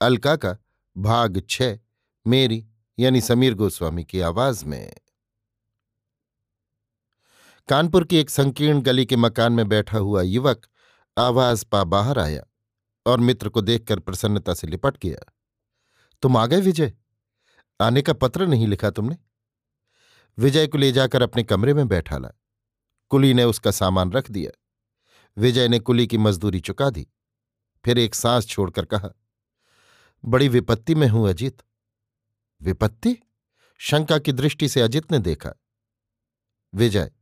अलका का भाग छ, मेरी, यानी समीर गोस्वामी की आवाज़ में। कानपुर की एक संकीर्ण गली के मकान में बैठा हुआ युवक आवाज़ पा बाहर आया और मित्र को देखकर प्रसन्नता से लिपट गया। तुम आ गए, विजय? आने का पत्र नहीं लिखा तुमने? विजय को ले जाकर अपने कमरे में बैठा ला। कुली ने उसका सामान रख दिया। विजय ने कुली की मजदूरी चुका दी। फिर एक सांस छोड़कर कहा बड़ी विपत्ति में हूँ अजित। विपत्ति? शंका की दृष्टि से अजित ने देखा। विजय,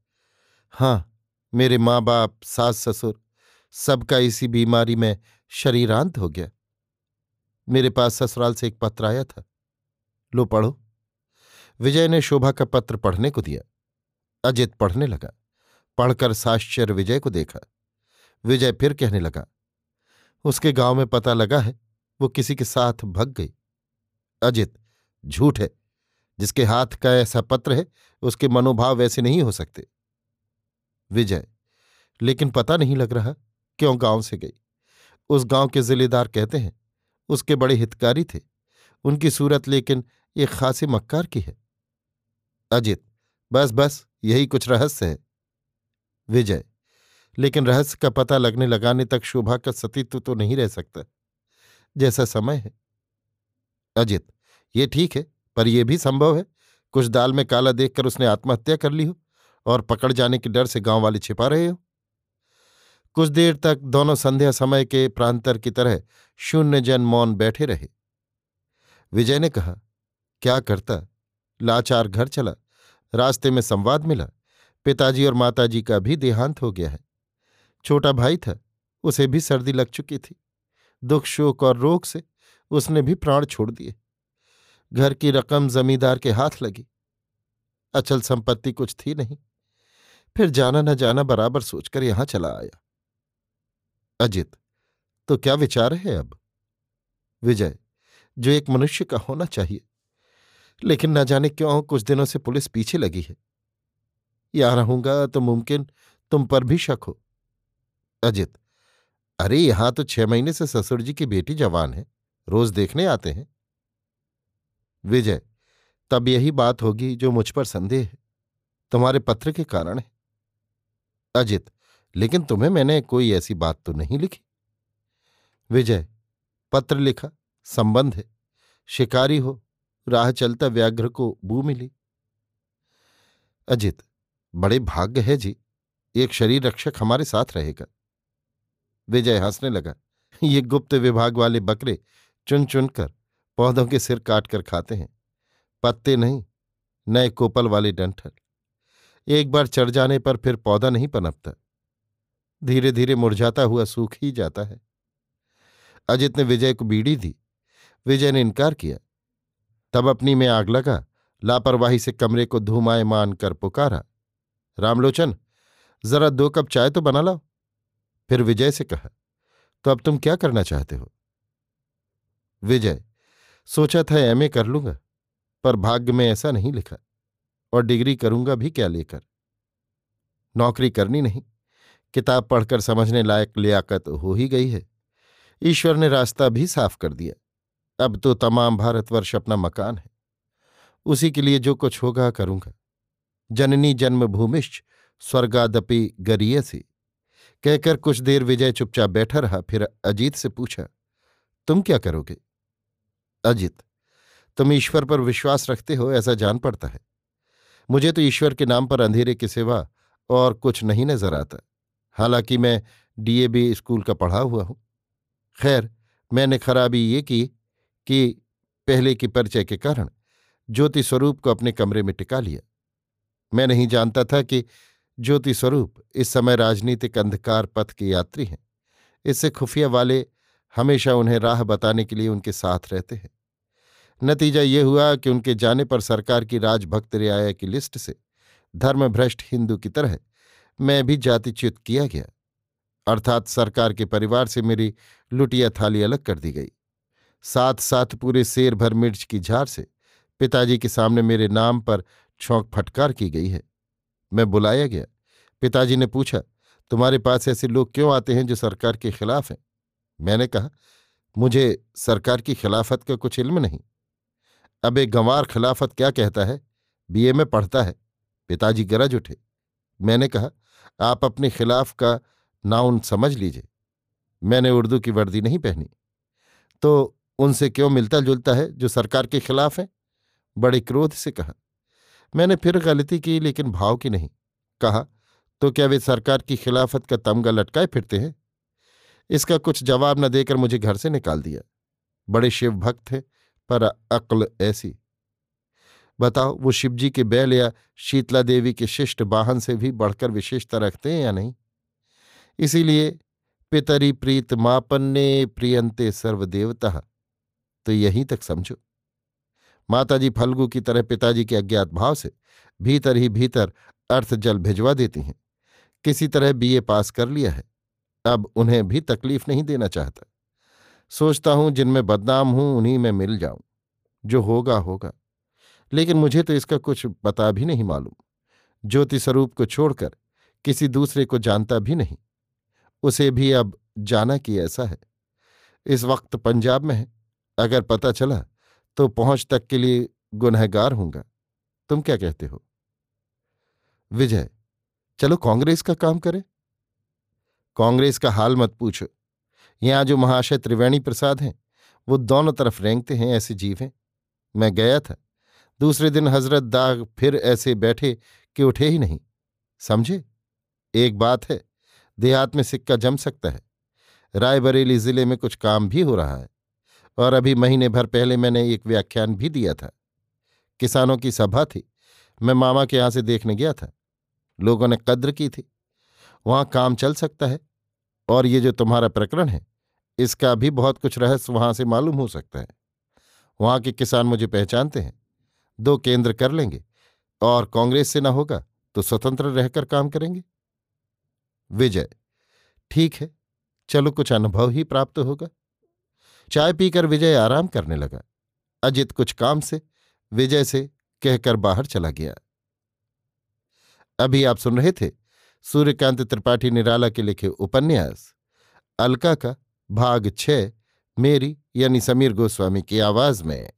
हाँ, मेरे माँ बाप सास ससुर सबका इसी बीमारी में शरीरांत हो गया। मेरे पास ससुराल से एक पत्र आया था। लो पढ़ो। विजय ने शोभा का पत्र पढ़ने को दिया। अजित पढ़ने लगा। पढ़कर साश्चर्य विजय को देखा। विजय फिर कहने लगा, उसके गाँव में पता लगा है वो किसी के साथ भग गई। अजित, झूठ है। जिसके हाथ का ऐसा पत्र है, उसके मनोभाव वैसे नहीं हो सकते। विजय, लेकिन पता नहीं लग रहा क्यों गाँव से गई। उस गाँव के जिलेदार कहते हैं, उसके बड़े हितकारी थे। उनकी सूरत लेकिन एक खासी मक्कार की है। अजित, बस बस, यही कुछ रहस्य है। विजय, लेकिन रहस्य का पता लगने लगाने तक शोभा का सतीत्व तो नहीं रह सकता। जैसा समय है। अजित, ये ठीक है, पर यह भी संभव है। कुछ दाल में काला देखकर उसने आत्महत्या कर ली हो और पकड़ जाने के डर से गाँव वाले छिपा रहे हो। कुछ देर तक दोनों संध्या समय के प्रांतर की तरह शून्य जन मौन बैठे रहे। विजय ने कहा, क्या करता? लाचार घर चला, रास्ते में संवाद मिला। पिताजी और माताजी का भी देहांत हो गया है। छोटा भाई था, उसे भी सर्दी लग चुकी थी। दुख, शोक और रोग से उसने भी प्राण छोड़ दिए। घर की रकम जमींदार के हाथ लगी। अचल संपत्ति कुछ थी नहीं। फिर जाना न जाना बराबर सोचकर यहाँ चला आया। अजित तो क्या विचार है अब? विजय, जो एक मनुष्य का होना चाहिए, लेकिन न जाने क्यों कुछ दिनों से पुलिस पीछे लगी है। यहाँ रहूँगा तो मुमकिन तुम पर भी शक हो। अजित अरे, यहाँ तो छह महीने से ससुर जी की बेटी जवान है, रोज देखने आते हैं। विजय, तब यही बात होगी जो मुझ पर संदेह है, तुम्हारे पत्र के कारण है। अजित, लेकिन तुम्हें मैंने कोई ऐसी बात तो नहीं लिखी। विजय, पत्र लिखा, संबंध है, शिकारी हो, राह चलता व्याघ्र को बू मिली। अजित, बड़े भाग्य है जी, एक शरीर रक्षक हमारे साथ रहेगा। विजय हंसने लगा। ये गुप्त विभाग वाले बकरे चुन चुनकर पौधों के सिर काट कर खाते हैं। पत्ते नहीं, नए कोपल वाले डंठल। एक बार चढ़ जाने पर फिर पौधा नहीं पनपता। धीरे धीरे मुरझाता हुआ सूख ही जाता है। अजित ने विजय को बीड़ी दी। विजय ने इनकार किया। तब अपनी में आग लगा, लापरवाही से कमरे को धूमायमान कर पुकारा। रामलोचन, जरा दो कप चाय तो बना लाओ। फिर विजय से कहा तो अब तुम क्या करना चाहते हो? विजय, सोचा था एमए कर लूँगा, पर भाग्य में ऐसा नहीं लिखा, और डिग्री करूँगा भी क्या लेकर? नौकरी करनी नहीं, किताब पढ़कर समझने लायक लियाकत हो ही गई है। ईश्वर ने रास्ता भी साफ़ कर दिया। अब तो तमाम भारतवर्ष अपना मकान है। उसी के लिए जो कुछ होगा करूँगा। जननी जन्मभूमिश्च स्वर्गादपि गरीयसी। कहकर कुछ देर विजय चुपचाप बैठा रहा, फिर अजीत से पूछा, तुम क्या करोगे? अजित, तुम ईश्वर पर विश्वास रखते हो, ऐसा जान पड़ता है। मुझे तो ईश्वर के नाम पर अंधेरे के सिवा और कुछ नहीं नज़र आता। हालाँकि मैं डीएबी स्कूल का पढ़ा हुआ हूँ। खैर, मैंने खराबी ये की कि पहले की परिचय के कारण ज्योति स्वरूप को अपने कमरे में टिका लिया। मैं नहीं जानता था कि ज्योति स्वरूप इस समय राजनीतिक अंधकार पथ के यात्री हैं। इससे खुफिया वाले हमेशा उन्हें राह बताने के लिए उनके साथ रहते हैं। नतीजा ये हुआ कि उनके जाने पर सरकार की राजभक्त रियाया की लिस्ट से धर्मभ्रष्ट हिंदू की तरह मैं भी जातिच्युत किया गया। अर्थात सरकार के परिवार से मेरी लुटिया थाली अलग कर दी गई। साथ साथ पूरे शेर भर मिर्च की झार से पिताजी के सामने मेरे नाम पर छौंक फटकार की गई है। मैं बुलाया गया। पिताजी ने पूछा, तुम्हारे पास ऐसे लोग क्यों आते हैं जो सरकार के खिलाफ हैं? मैंने कहा, मुझे सरकार की खिलाफत का कुछ इल्म नहीं। अब एक गंवार खिलाफत क्या कहता है? बीए में पढ़ता है। पिताजी गरज उठे। मैंने कहा, आप अपने खिलाफ का नाउन समझ लीजिए। मैंने उर्दू की वर्दी नहीं पहनी। तो उनसे क्यों मिलता जुलता है जो सरकार के खिलाफ है? बड़े क्रोध से कहा मैंने फिर गलती की, लेकिन भाव की नहीं। कहा तो क्या वे सरकार की खिलाफत का तमगा लटकाए फिरते हैं? इसका कुछ जवाब न देकर मुझे घर से निकाल दिया। बड़े शिव भक्त थे, पर अक्ल ऐसी। बताओ, वो शिवजी के बैल या शीतला देवी के शिष्ट वाहन से भी बढ़कर विशेषता रखते हैं या नहीं? इसीलिए, पितरी प्रीत मापन्ने प्रियंते सर्वदेवता। तो यहीं तक समझो। माताजी फल्गु की तरह पिताजी के अज्ञात भाव से भीतर ही भीतर अर्थ जल भिजवा देती हैं। किसी तरह बीए पास कर लिया है। अब उन्हें भी तकलीफ़ नहीं देना चाहता। सोचता हूँ जिनमें बदनाम हूँ उन्हीं में मिल जाऊँ। जो होगा होगा। लेकिन मुझे तो इसका कुछ पता भी नहीं मालूम। ज्योति स्वरूप को छोड़कर किसी दूसरे को जानता भी नहीं। उसे भी अब जाना कि ऐसा है। इस वक्त पंजाब में है। अगर पता चला तो पहुँच तक के लिए गुनहगार हूँगा। तुम क्या कहते हो? विजय, चलो कांग्रेस का काम करें। कांग्रेस का हाल मत पूछो। यहाँ जो महाशय त्रिवेणी प्रसाद हैं, वो दोनों तरफ़ रेंगते हैं, ऐसे जीव हैं। मैं गया था। दूसरे दिन हज़रत दाग फिर ऐसे बैठे कि उठे ही नहीं। समझे? एक बात है, देहात में सिक्का जम सकता है। रायबरेली ज़िले में कुछ काम भी हो रहा है। और अभी महीने भर पहले मैंने एक व्याख्यान भी दिया था। किसानों की सभा थी। मैं मामा के यहाँ से देखने गया था। लोगों ने कद्र की थी। वहाँ काम चल सकता है। और ये जो तुम्हारा प्रकरण है, इसका भी बहुत कुछ रहस्य वहाँ से मालूम हो सकता है। वहाँ के किसान मुझे पहचानते हैं। दो केंद्र कर लेंगे। और कांग्रेस से न होगा तो स्वतंत्र रहकर काम करेंगे। विजय, ठीक है। चलो कुछ अनुभव ही प्राप्त होगा। चाय पीकर विजय आराम करने लगा। अजित कुछ काम से, विजय से कहकर बाहर चला गया। अभी आप सुन रहे थे सूर्यकांत त्रिपाठी निराला के लिखे उपन्यास, अलका का भाग छः मेरी यानी समीर गोस्वामी की आवाज़ में।